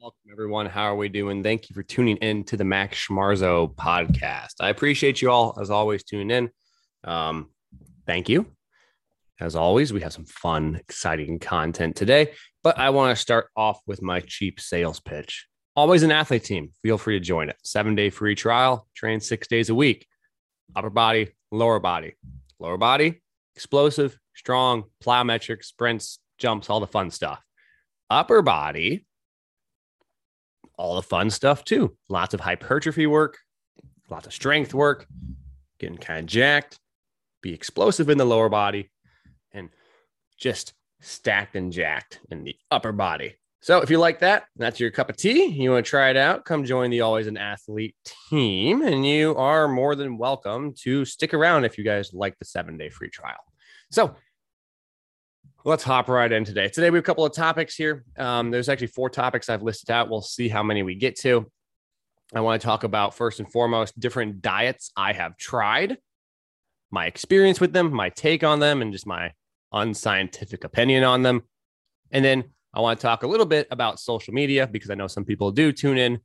welcome everyone. How are we doing? Thank you for tuning in to the Max Schmarzo podcast. I appreciate you all, as always, tuning in. Um, thank you. As always, we have some fun, exciting content today, but I want to start off with my cheap sales pitch. Always an athlete team. Feel free to join it. Seven day free trial, train six days a week. Upper body, lower body. Lower body, explosive, strong, plyometric, sprints, jumps, all the fun stuff. Upper body, all the fun stuff too. Lots of hypertrophy work, lots of strength work, getting kind of jacked, be explosive in the lower body, and just stacked and jacked in the upper body. So if you like that, that's your cup of tea. You want to try it out, come join the Always an Athlete team. And you are more than welcome to stick around if you guys like the seven day free trial. So let's hop right in today. Today we have a couple of topics here. Um, there's actually four topics I've listed out. We'll see how many we get to. I want to talk about first and foremost different diets I have tried, my experience with them, my take on them, and just my unscientific opinion on them. And then I want to talk a little bit about social media because I know some people do tune in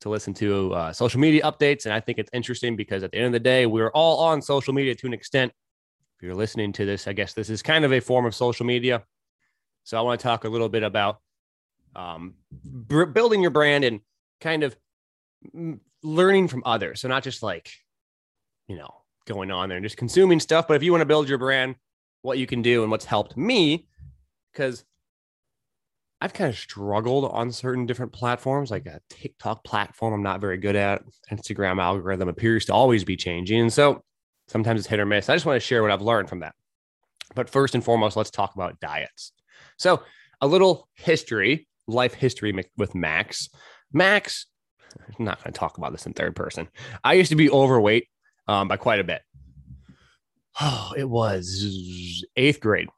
to listen to uh, social media updates. And I think it's interesting because at the end of the day, we're all on social media to an extent if you're listening to this, I guess this is kind of a form of social media. So I want to talk a little bit about um, b- building your brand and kind of learning from others. So not just like, you know, going on there and just consuming stuff, but if you want to build your brand, what you can do and what's helped me, because I've kind of struggled on certain different platforms, like a TikTok platform I'm not very good at. Instagram algorithm appears to always be changing. And so Sometimes it's hit or miss. I just want to share what I've learned from that. But first and foremost, let's talk about diets. So, a little history, life history with Max. Max, I'm not going to talk about this in third person. I used to be overweight um, by quite a bit. Oh, it was eighth grade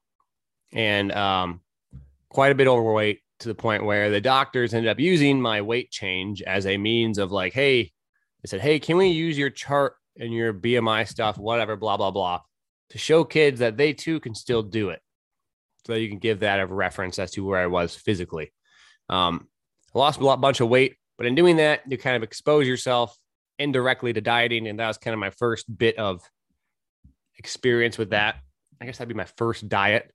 and um, quite a bit overweight to the point where the doctors ended up using my weight change as a means of like, hey, they said, hey, can we use your chart and your BMI stuff, whatever, blah, blah, blah, to show kids that they too can still do it. So you can give that a reference as to where I was physically. Um, I lost a lot, bunch of weight, but in doing that, you kind of expose yourself indirectly to dieting. And that was kind of my first bit of experience with that. I guess that'd be my first diet.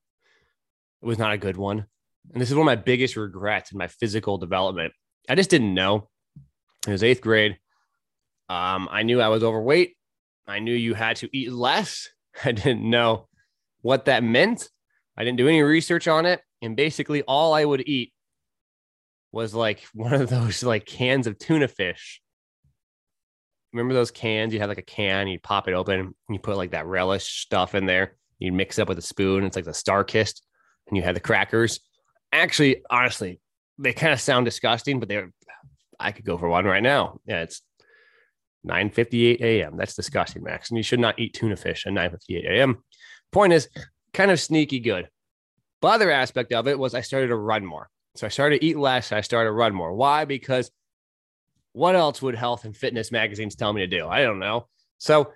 It was not a good one. And this is one of my biggest regrets in my physical development. I just didn't know. It was eighth grade. Um, I knew I was overweight. I knew you had to eat less. I didn't know what that meant. I didn't do any research on it. And basically, all I would eat was like one of those like cans of tuna fish. Remember those cans? You had like a can, you pop it open, and you put like that relish stuff in there. You mix it up with a spoon. It's like the StarKist, and you had the crackers. Actually, honestly, they kind of sound disgusting, but they're. I could go for one right now. Yeah, it's 9:58 a.m. That's disgusting, Max. And you should not eat tuna fish at 9:58 a.m. Point is, kind of sneaky good. But other aspect of it was I started to run more. So I started to eat less. I started to run more. Why? Because what else would health and fitness magazines tell me to do? I don't know. So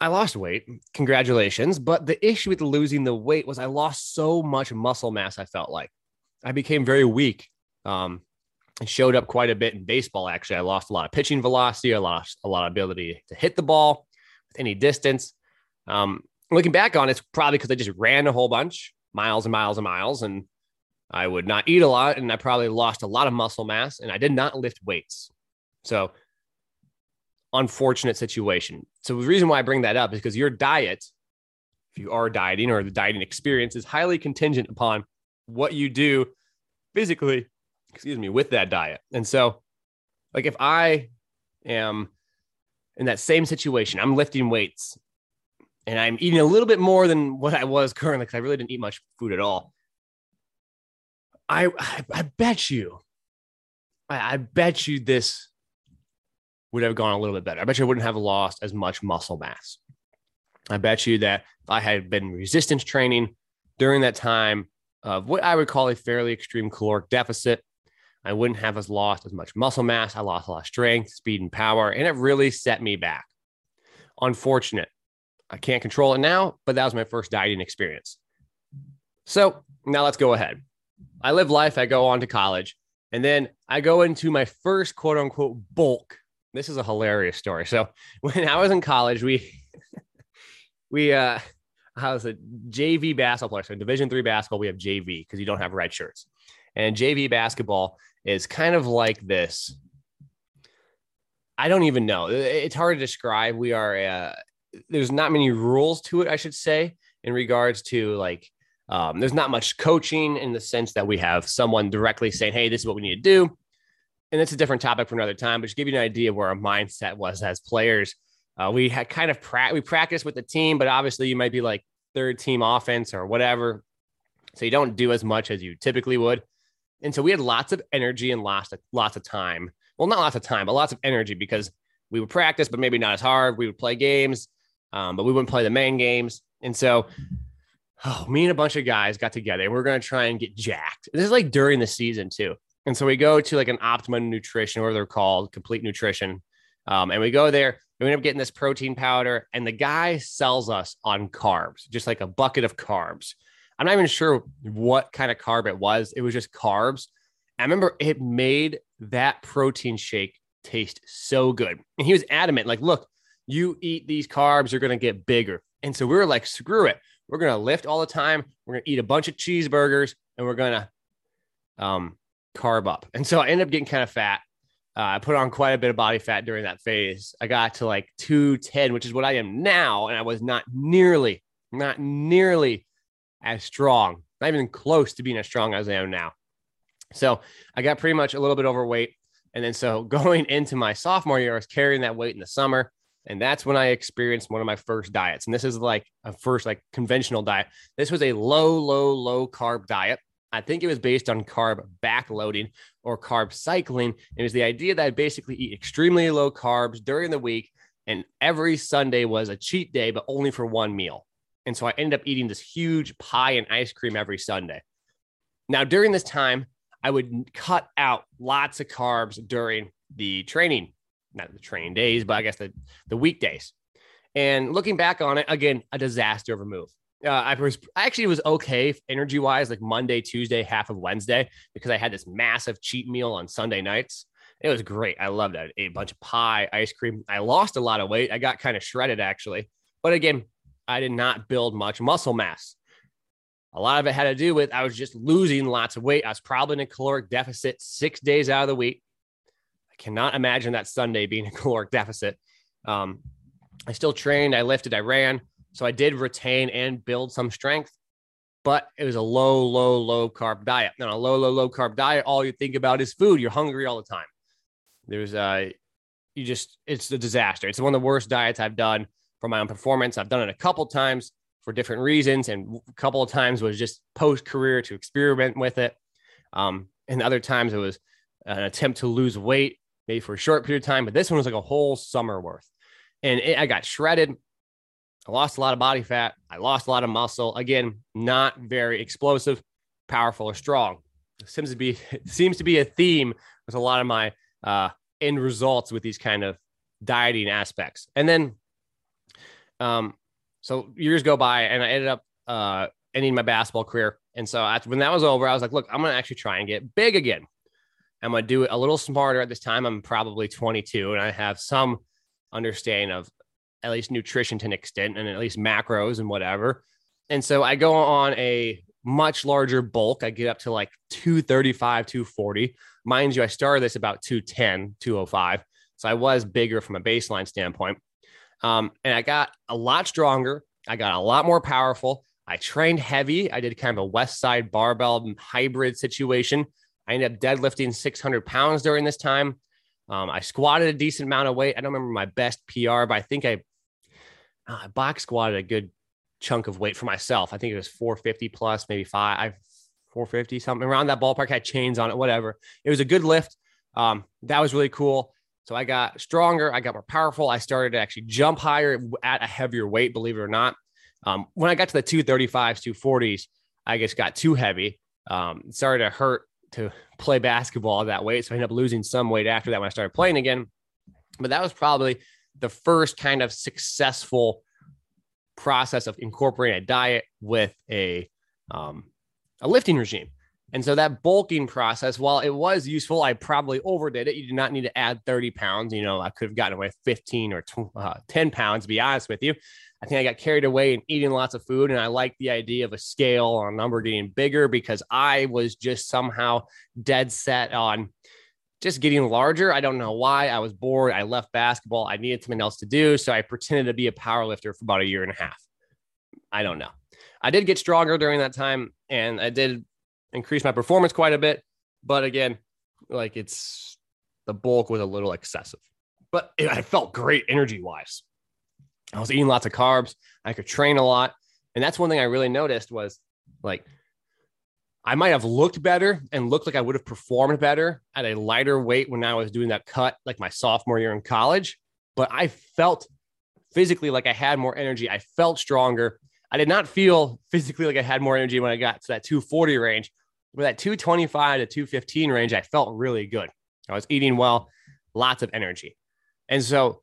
I lost weight. Congratulations. But the issue with losing the weight was I lost so much muscle mass. I felt like I became very weak. Um, showed up quite a bit in baseball. Actually, I lost a lot of pitching velocity. I lost a lot of ability to hit the ball with any distance. Um, looking back on it, it's probably because I just ran a whole bunch, miles and miles and miles, and I would not eat a lot, and I probably lost a lot of muscle mass, and I did not lift weights. So, unfortunate situation. So, the reason why I bring that up is because your diet, if you are dieting or the dieting experience, is highly contingent upon what you do physically excuse me, with that diet. And so, like, if I am in that same situation, I'm lifting weights and I'm eating a little bit more than what I was currently because I really didn't eat much food at all. I I, I bet you, I, I bet you this would have gone a little bit better. I bet you I wouldn't have lost as much muscle mass. I bet you that if I had been resistance training during that time of what I would call a fairly extreme caloric deficit, I wouldn't have as lost as much muscle mass. I lost a lot of strength, speed, and power, and it really set me back. Unfortunate. I can't control it now, but that was my first dieting experience. So now let's go ahead. I live life. I go on to college. And then I go into my first quote unquote bulk. This is a hilarious story. So when I was in college, we we uh I was a JV basketball player. So in division three basketball, we have JV because you don't have red shirts. And JV basketball is kind of like this. I don't even know. It's hard to describe. We are uh, there's not many rules to it, I should say, in regards to like um, there's not much coaching in the sense that we have someone directly saying, "Hey, this is what we need to do." And it's a different topic for another time, but just give you an idea of where our mindset was as players. Uh, we had kind of pra- we practice with the team, but obviously you might be like third team offense or whatever, so you don't do as much as you typically would. And so we had lots of energy and lots of lots of time. Well, not lots of time, but lots of energy because we would practice, but maybe not as hard. We would play games, um, but we wouldn't play the main games. And so, oh, me and a bunch of guys got together and we are going to try and get jacked. This is like during the season too. And so we go to like an optimum nutrition, whatever they're called, complete nutrition. Um, and we go there. We end up getting this protein powder, and the guy sells us on carbs, just like a bucket of carbs. I'm not even sure what kind of carb it was. It was just carbs. I remember it made that protein shake taste so good. And he was adamant, like, look, you eat these carbs, you're going to get bigger. And so we were like, screw it. We're going to lift all the time. We're going to eat a bunch of cheeseburgers and we're going to um, carb up. And so I ended up getting kind of fat. Uh, I put on quite a bit of body fat during that phase. I got to like 210, which is what I am now. And I was not nearly, not nearly as strong, not even close to being as strong as I am now. So I got pretty much a little bit overweight. And then so going into my sophomore year, I was carrying that weight in the summer. And that's when I experienced one of my first diets. And this is like a first like conventional diet. This was a low, low, low carb diet. I think it was based on carb backloading or carb cycling. It was the idea that I basically eat extremely low carbs during the week. And every Sunday was a cheat day, but only for one meal. And so I ended up eating this huge pie and ice cream every Sunday. Now, during this time, I would cut out lots of carbs during the training, not the training days, but I guess the, the weekdays. And looking back on it, again, a disaster of a move. Uh, I was I actually was okay energy wise, like Monday, Tuesday, half of Wednesday, because I had this massive cheat meal on Sunday nights. It was great. I loved it. I ate a bunch of pie, ice cream. I lost a lot of weight. I got kind of shredded actually. But again, I did not build much muscle mass. A lot of it had to do with I was just losing lots of weight. I was probably in a caloric deficit six days out of the week. I cannot imagine that Sunday being a caloric deficit. Um, I still trained, I lifted, I ran. So I did retain and build some strength, but it was a low, low, low carb diet. Now, a low, low, low carb diet, all you think about is food. You're hungry all the time. There's, uh, you just, it's a disaster. It's one of the worst diets I've done for my own performance. I've done it a couple times for different reasons, and a couple of times was just post career to experiment with it. Um, and other times it was an attempt to lose weight, maybe for a short period of time. But this one was like a whole summer worth, and it, I got shredded. I lost a lot of body fat. I lost a lot of muscle. Again, not very explosive, powerful, or strong. It seems to be seems to be a theme with a lot of my uh, end results with these kind of dieting aspects. And then um, so years go by, and I ended up uh, ending my basketball career. And so when that was over, I was like, look, I'm going to actually try and get big again. I'm going to do it a little smarter at this time. I'm probably 22 and I have some understanding of at least nutrition to an extent and at least macros and whatever. And so I go on a much larger bulk. I get up to like 235, 240. Mind you, I started this about 210, 205. So I was bigger from a baseline standpoint. Um, and I got a lot stronger. I got a lot more powerful. I trained heavy. I did kind of a West Side barbell hybrid situation. I ended up deadlifting 600 pounds during this time. Um, I squatted a decent amount of weight. I don't remember my best PR, but I think I, uh, box squatted a good chunk of weight for myself. I think it was 450 plus, maybe five, 450 something around that ballpark. Had chains on it, whatever. It was a good lift. Um, that was really cool. So I got stronger, I got more powerful. I started to actually jump higher at a heavier weight, believe it or not. Um, when I got to the 235s, 240s, I just got too heavy. Um, started to hurt to play basketball that weight. So I ended up losing some weight after that when I started playing again. But that was probably the first kind of successful process of incorporating a diet with a um, a lifting regime. And so that bulking process, while it was useful, I probably overdid it. You did not need to add 30 pounds. You know, I could have gotten away with 15 or uh, 10 pounds, to be honest with you. I think I got carried away and eating lots of food. And I like the idea of a scale or a number getting bigger because I was just somehow dead set on just getting larger. I don't know why. I was bored. I left basketball. I needed something else to do. So I pretended to be a power lifter for about a year and a half. I don't know. I did get stronger during that time and I did increase my performance quite a bit. But again, like it's the bulk was a little excessive, but it, I felt great energy wise. I was eating lots of carbs. I could train a lot. And that's one thing I really noticed was like, I might have looked better and looked like I would have performed better at a lighter weight when I was doing that cut, like my sophomore year in college. But I felt physically like I had more energy. I felt stronger. I did not feel physically like I had more energy when I got to that 240 range. But that 225 to 215 range, I felt really good. I was eating well, lots of energy. And so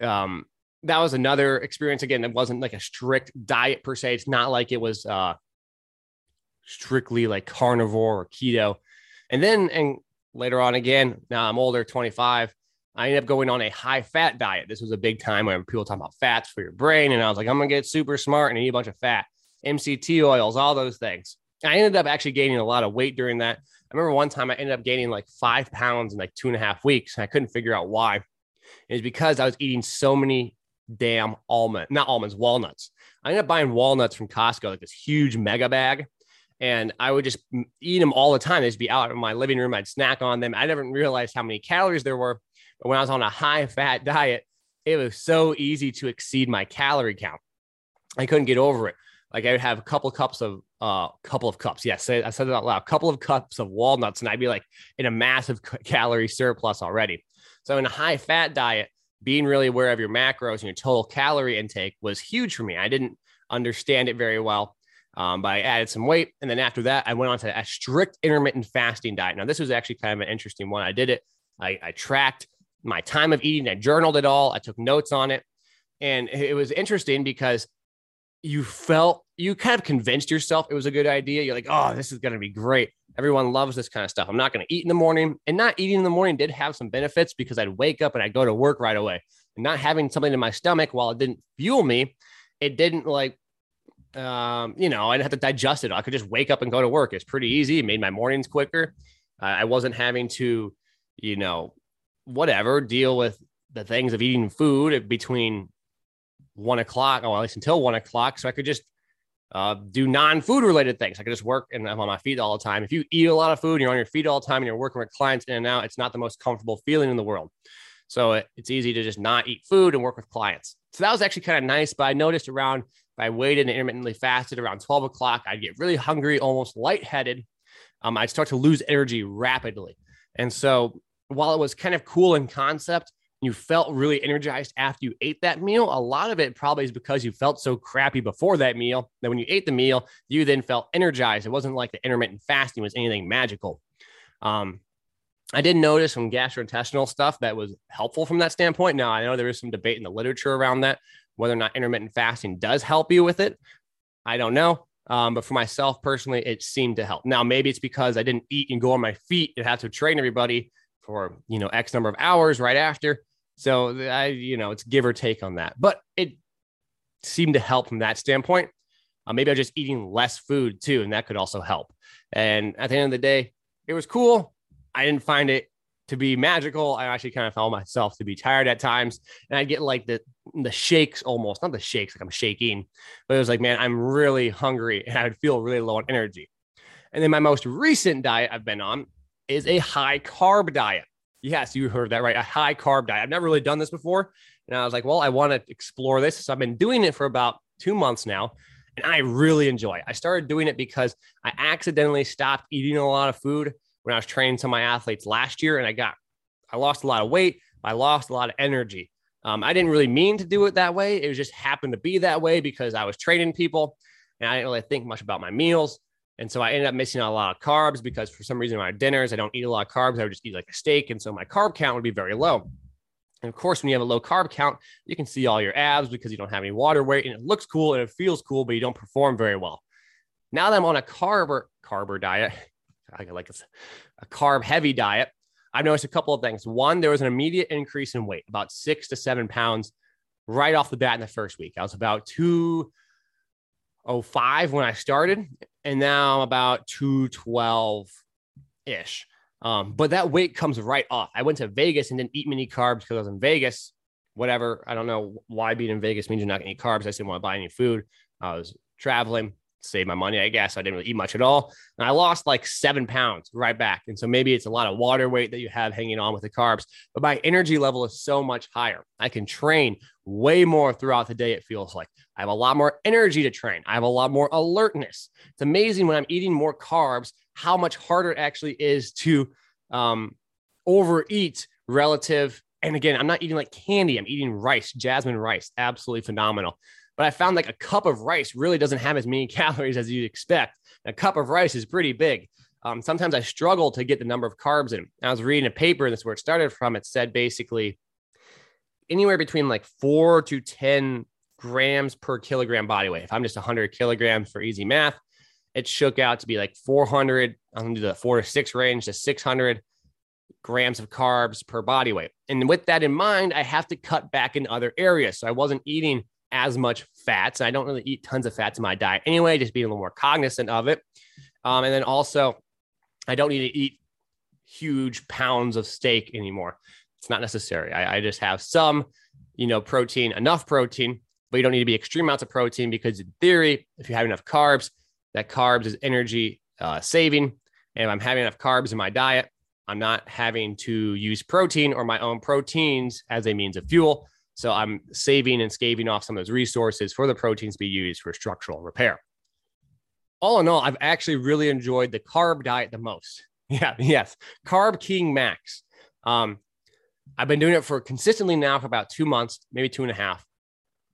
um, that was another experience. Again, it wasn't like a strict diet per se. It's not like it was uh, strictly like carnivore or keto. And then, and later on again, now I'm older, 25, I ended up going on a high fat diet. This was a big time when people talk about fats for your brain. And I was like, I'm going to get super smart and eat a bunch of fat, MCT oils, all those things. I ended up actually gaining a lot of weight during that. I remember one time I ended up gaining like five pounds in like two and a half weeks. And I couldn't figure out why. It's because I was eating so many damn almond, not almonds, walnuts. I ended up buying walnuts from Costco, like this huge mega bag. And I would just eat them all the time. They'd be out in my living room. I'd snack on them. I never realized how many calories there were but when I was on a high fat diet, it was so easy to exceed my calorie count. I couldn't get over it. Like I would have a couple cups of a uh, couple of cups. Yes, I said it out loud. A couple of cups of walnuts, and I'd be like in a massive calorie surplus already. So in a high fat diet, being really aware of your macros and your total calorie intake was huge for me. I didn't understand it very well. Um, but I added some weight. And then after that, I went on to a strict intermittent fasting diet. Now, this was actually kind of an interesting one. I did it, I, I tracked my time of eating. I journaled it all. I took notes on it. And it was interesting because you felt you kind of convinced yourself it was a good idea. You're like, oh, this is going to be great. Everyone loves this kind of stuff. I'm not going to eat in the morning. And not eating in the morning did have some benefits because I'd wake up and I'd go to work right away. And not having something in my stomach while it didn't fuel me, it didn't like, um, you know, I didn't have to digest it. I could just wake up and go to work. It's pretty easy. It made my mornings quicker. Uh, I wasn't having to, you know, whatever, deal with the things of eating food between one o'clock, or at least until one o'clock. So I could just uh, do non-food related things. I could just work and I'm on my feet all the time. If you eat a lot of food and you're on your feet all the time and you're working with clients in and out, it's not the most comfortable feeling in the world. So it, it's easy to just not eat food and work with clients. So that was actually kind of nice. But I noticed around, I waited and intermittently fasted around 12 o'clock, I'd get really hungry, almost lightheaded. Um, I'd start to lose energy rapidly. And so while it was kind of cool in concept, you felt really energized after you ate that meal. A lot of it probably is because you felt so crappy before that meal that when you ate the meal, you then felt energized. It wasn't like the intermittent fasting was anything magical. Um, I did notice some gastrointestinal stuff that was helpful from that standpoint. Now, I know there is some debate in the literature around that, whether or not intermittent fasting does help you with it. I don't know. Um, but for myself personally, it seemed to help. Now, maybe it's because I didn't eat and go on my feet and have to train everybody for you know X number of hours right after. So I, you know, it's give or take on that, but it seemed to help from that standpoint. Uh, maybe I'm just eating less food too, and that could also help. And at the end of the day, it was cool. I didn't find it to be magical. I actually kind of found myself to be tired at times, and I get like the the shakes almost, not the shakes like I'm shaking, but it was like, man, I'm really hungry, and I would feel really low on energy. And then my most recent diet I've been on is a high carb diet. Yes, you heard that right. A high carb diet. I've never really done this before. And I was like, well, I want to explore this. So I've been doing it for about two months now. And I really enjoy it. I started doing it because I accidentally stopped eating a lot of food when I was training some of my athletes last year. And I got, I lost a lot of weight. I lost a lot of energy. Um, I didn't really mean to do it that way. It just happened to be that way because I was training people and I didn't really think much about my meals. And so I ended up missing a lot of carbs because for some reason my dinners, I don't eat a lot of carbs. I would just eat like a steak. And so my carb count would be very low. And of course, when you have a low carb count, you can see all your abs because you don't have any water weight and it looks cool and it feels cool, but you don't perform very well. Now that I'm on a carb carb diet, like a, a carb heavy diet, I've noticed a couple of things. One, there was an immediate increase in weight, about six to seven pounds right off the bat in the first week. I was about 205 when I started, and now I'm about 212 ish. Um, but that weight comes right off. I went to Vegas and didn't eat many carbs because I was in Vegas. Whatever. I don't know why being in Vegas means you're not going to eat carbs. I just didn't want to buy any food. I was traveling save my money, I guess. I didn't really eat much at all. And I lost like seven pounds right back. And so maybe it's a lot of water weight that you have hanging on with the carbs, but my energy level is so much higher. I can train way more throughout the day, it feels like. I have a lot more energy to train. I have a lot more alertness. It's amazing when I'm eating more carbs, how much harder it actually is to um, overeat relative. And again, I'm not eating like candy, I'm eating rice, jasmine rice, absolutely phenomenal. But I found like a cup of rice really doesn't have as many calories as you'd expect. A cup of rice is pretty big. Um, sometimes I struggle to get the number of carbs in. I was reading a paper, and this is where it started from. It said basically anywhere between like four to 10 grams per kilogram body weight. If I'm just 100 kilograms for easy math, it shook out to be like 400. I'm going to do the four to six range to 600 grams of carbs per body weight. And with that in mind, I have to cut back in other areas. So I wasn't eating as much fats. I don't really eat tons of fats in my diet anyway, just being a little more cognizant of it. Um, and then also, I don't need to eat huge pounds of steak anymore. It's not necessary. I, I just have some, you know, protein, enough protein, but you don't need to be extreme amounts of protein because, in theory, if you have enough carbs, that carbs is energy uh, saving. And if I'm having enough carbs in my diet, I'm not having to use protein or my own proteins as a means of fuel. So I'm saving and scaving off some of those resources for the proteins to be used for structural repair. All in all, I've actually really enjoyed the carb diet the most. Yeah, yes, Carb King Max. Um, I've been doing it for consistently now for about two months, maybe two and a half.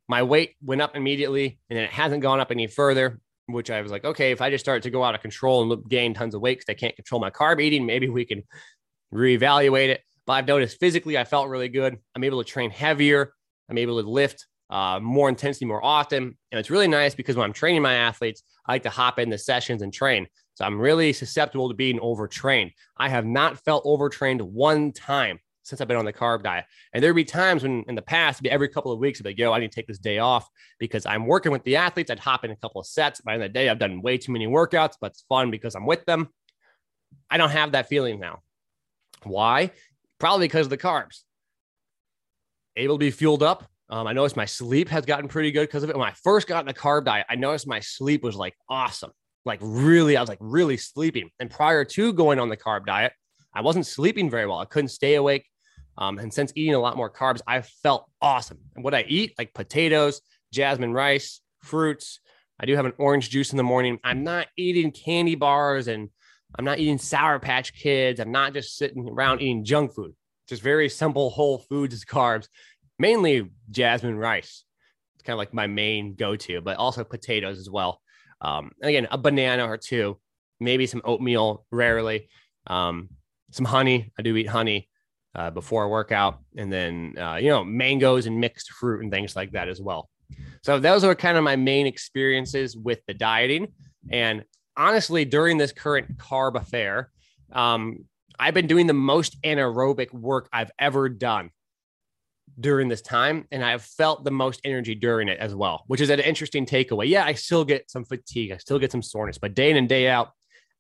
My weight went up immediately, and then it hasn't gone up any further. Which I was like, okay, if I just start to go out of control and gain tons of weight because I can't control my carb eating, maybe we can reevaluate it. But I've noticed physically, I felt really good. I'm able to train heavier. I'm able to lift uh, more intensity more often. And it's really nice because when I'm training my athletes, I like to hop into sessions and train. So I'm really susceptible to being overtrained. I have not felt overtrained one time since I've been on the carb diet. And there'd be times when in the past, every couple of weeks, I'd be like, yo, I need to take this day off because I'm working with the athletes. I'd hop in a couple of sets. By the end of the day, I've done way too many workouts, but it's fun because I'm with them. I don't have that feeling now. Why? Probably because of the carbs. Able to be fueled up. Um, I noticed my sleep has gotten pretty good because of it. When I first got in the carb diet, I noticed my sleep was like awesome. Like really, I was like really sleeping. And prior to going on the carb diet, I wasn't sleeping very well. I couldn't stay awake. Um, and since eating a lot more carbs, I felt awesome. And what I eat, like potatoes, jasmine rice, fruits. I do have an orange juice in the morning. I'm not eating candy bars and I'm not eating Sour Patch Kids. I'm not just sitting around eating junk food. Just very simple whole foods as carbs, mainly jasmine rice. It's kind of like my main go to, but also potatoes as well. Um, again, a banana or two, maybe some oatmeal, rarely. Um, some honey. I do eat honey uh, before a workout, and then uh, you know mangoes and mixed fruit and things like that as well. So those are kind of my main experiences with the dieting. And honestly, during this current carb affair, um, I've been doing the most anaerobic work I've ever done during this time. And I've felt the most energy during it as well, which is an interesting takeaway. Yeah, I still get some fatigue, I still get some soreness, but day in and day out,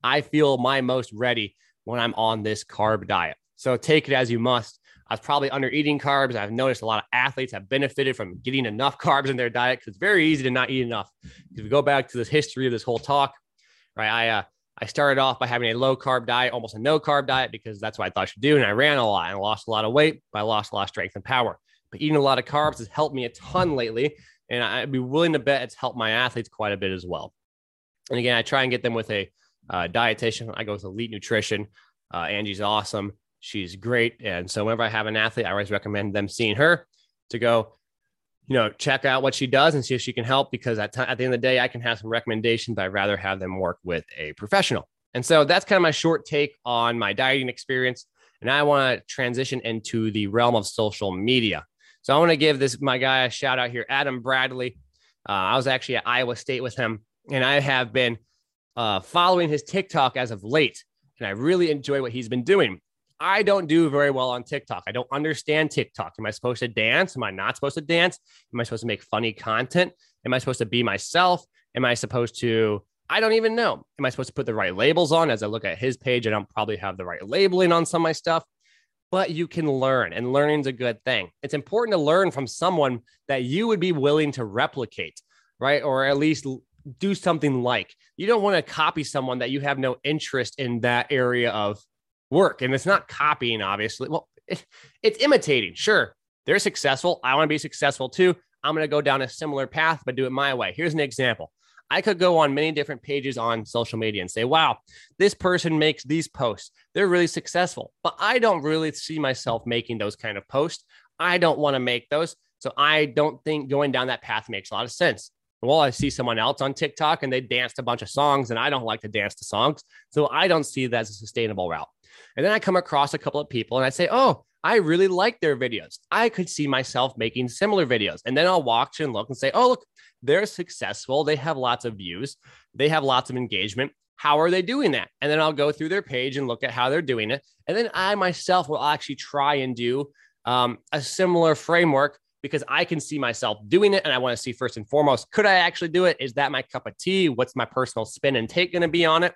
I feel my most ready when I'm on this carb diet. So take it as you must. I was probably under eating carbs. I've noticed a lot of athletes have benefited from getting enough carbs in their diet because it's very easy to not eat enough. If we go back to this history of this whole talk, right? I uh, I started off by having a low carb diet, almost a no carb diet, because that's what I thought I should do. And I ran a lot and lost a lot of weight, but I lost a lot of strength and power. But eating a lot of carbs has helped me a ton lately. And I'd be willing to bet it's helped my athletes quite a bit as well. And again, I try and get them with a uh, dietitian. I go with Elite Nutrition. Uh, Angie's awesome. She's great. And so whenever I have an athlete, I always recommend them seeing her to go, you know, check out what she does and see if she can help because at, t- at the end of the day, I can have some recommendations, but I'd rather have them work with a professional. And so that's kind of my short take on my dieting experience. And I want to transition into the realm of social media. So I want to give this my guy a shout out here, Adam Bradley. Uh, I was actually at Iowa State with him, and I have been uh, following his TikTok as of late. and I really enjoy what he's been doing. I don't do very well on TikTok. I don't understand TikTok. Am I supposed to dance? Am I not supposed to dance? Am I supposed to make funny content? Am I supposed to be myself? Am I supposed to? I don't even know. Am I supposed to put the right labels on? As I look at his page, I don't probably have the right labeling on some of my stuff, but you can learn, and learning's a good thing. It's important to learn from someone that you would be willing to replicate, right? Or at least do something like. You don't want to copy someone that you have no interest in that area of work. And it's not copying, obviously. Well, it, it's imitating. Sure, they're successful. I want to be successful too. I'm going to go down a similar path, but do it my way. Here's an example. I could go on many different pages on social media and say, wow, this person makes these posts. They're really successful, but I don't really see myself making those kind of posts. I don't want to make those. So I don't think going down that path makes a lot of sense. Well, I see someone else on TikTok and they danced a bunch of songs, and I don't like to dance to songs. So I don't see that as a sustainable route. And then I come across a couple of people and I say, oh, I really like their videos. I could see myself making similar videos. And then I'll watch and look and say, oh, look, they're successful. They have lots of views, they have lots of engagement. How are they doing that? And then I'll go through their page and look at how they're doing it. And then I myself will actually try and do um, a similar framework because I can see myself doing it and I want to see first and foremost, could I actually do it? Is that my cup of tea? What's my personal spin and take going to be on it?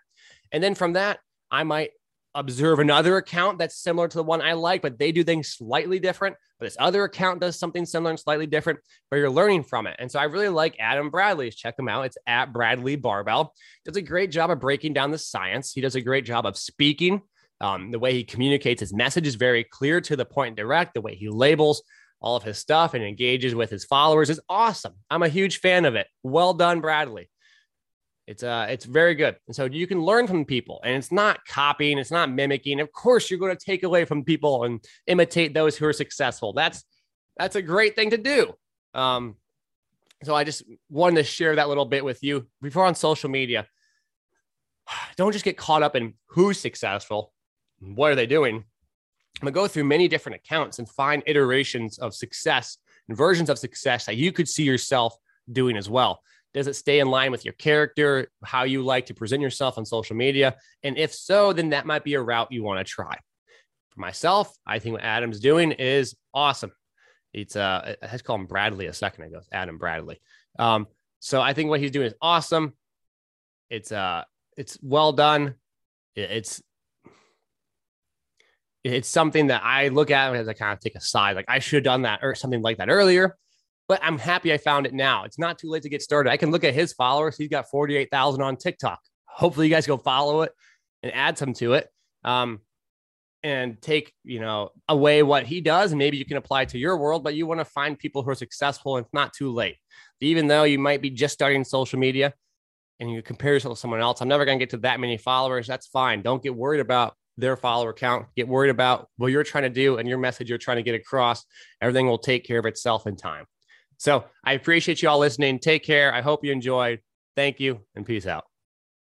And then from that, I might observe another account that's similar to the one I like, but they do things slightly different. But this other account does something similar and slightly different, but you're learning from it. And so I really like Adam Bradley's. Check him out. It's at Bradley Barbell. Does a great job of breaking down the science. He does a great job of speaking. Um, the way he communicates his message is very clear to the point and direct. The way he labels all of his stuff and engages with his followers is awesome. I'm a huge fan of it. Well done, Bradley. It's uh it's very good. And so you can learn from people and it's not copying, it's not mimicking. Of course, you're going to take away from people and imitate those who are successful. That's that's a great thing to do. Um so I just wanted to share that little bit with you before on social media. Don't just get caught up in who's successful. What are they doing? I'm gonna go through many different accounts and find iterations of success and versions of success that you could see yourself doing as well. Does it stay in line with your character, how you like to present yourself on social media? And if so, then that might be a route you want to try. For myself, I think what Adam's doing is awesome. It's uh, I had to call him Bradley a second ago. Adam Bradley. Um, so I think what he's doing is awesome. It's uh, it's well done. It's it's something that I look at as I kind of take a side. Like I should have done that or something like that earlier, but I'm happy I found it now. It's not too late to get started. I can look at his followers. He's got 48,000 on TikTok. Hopefully you guys go follow it and add some to it. Um, and take, you know, away what he does. Maybe you can apply to your world, but you want to find people who are successful and it's not too late. Even though you might be just starting social media and you compare yourself to someone else, I'm never going to get to that many followers. That's fine. Don't get worried about their follower count, get worried about what you're trying to do and your message you're trying to get across. Everything will take care of itself in time. So I appreciate you all listening. Take care. I hope you enjoyed. Thank you and peace out.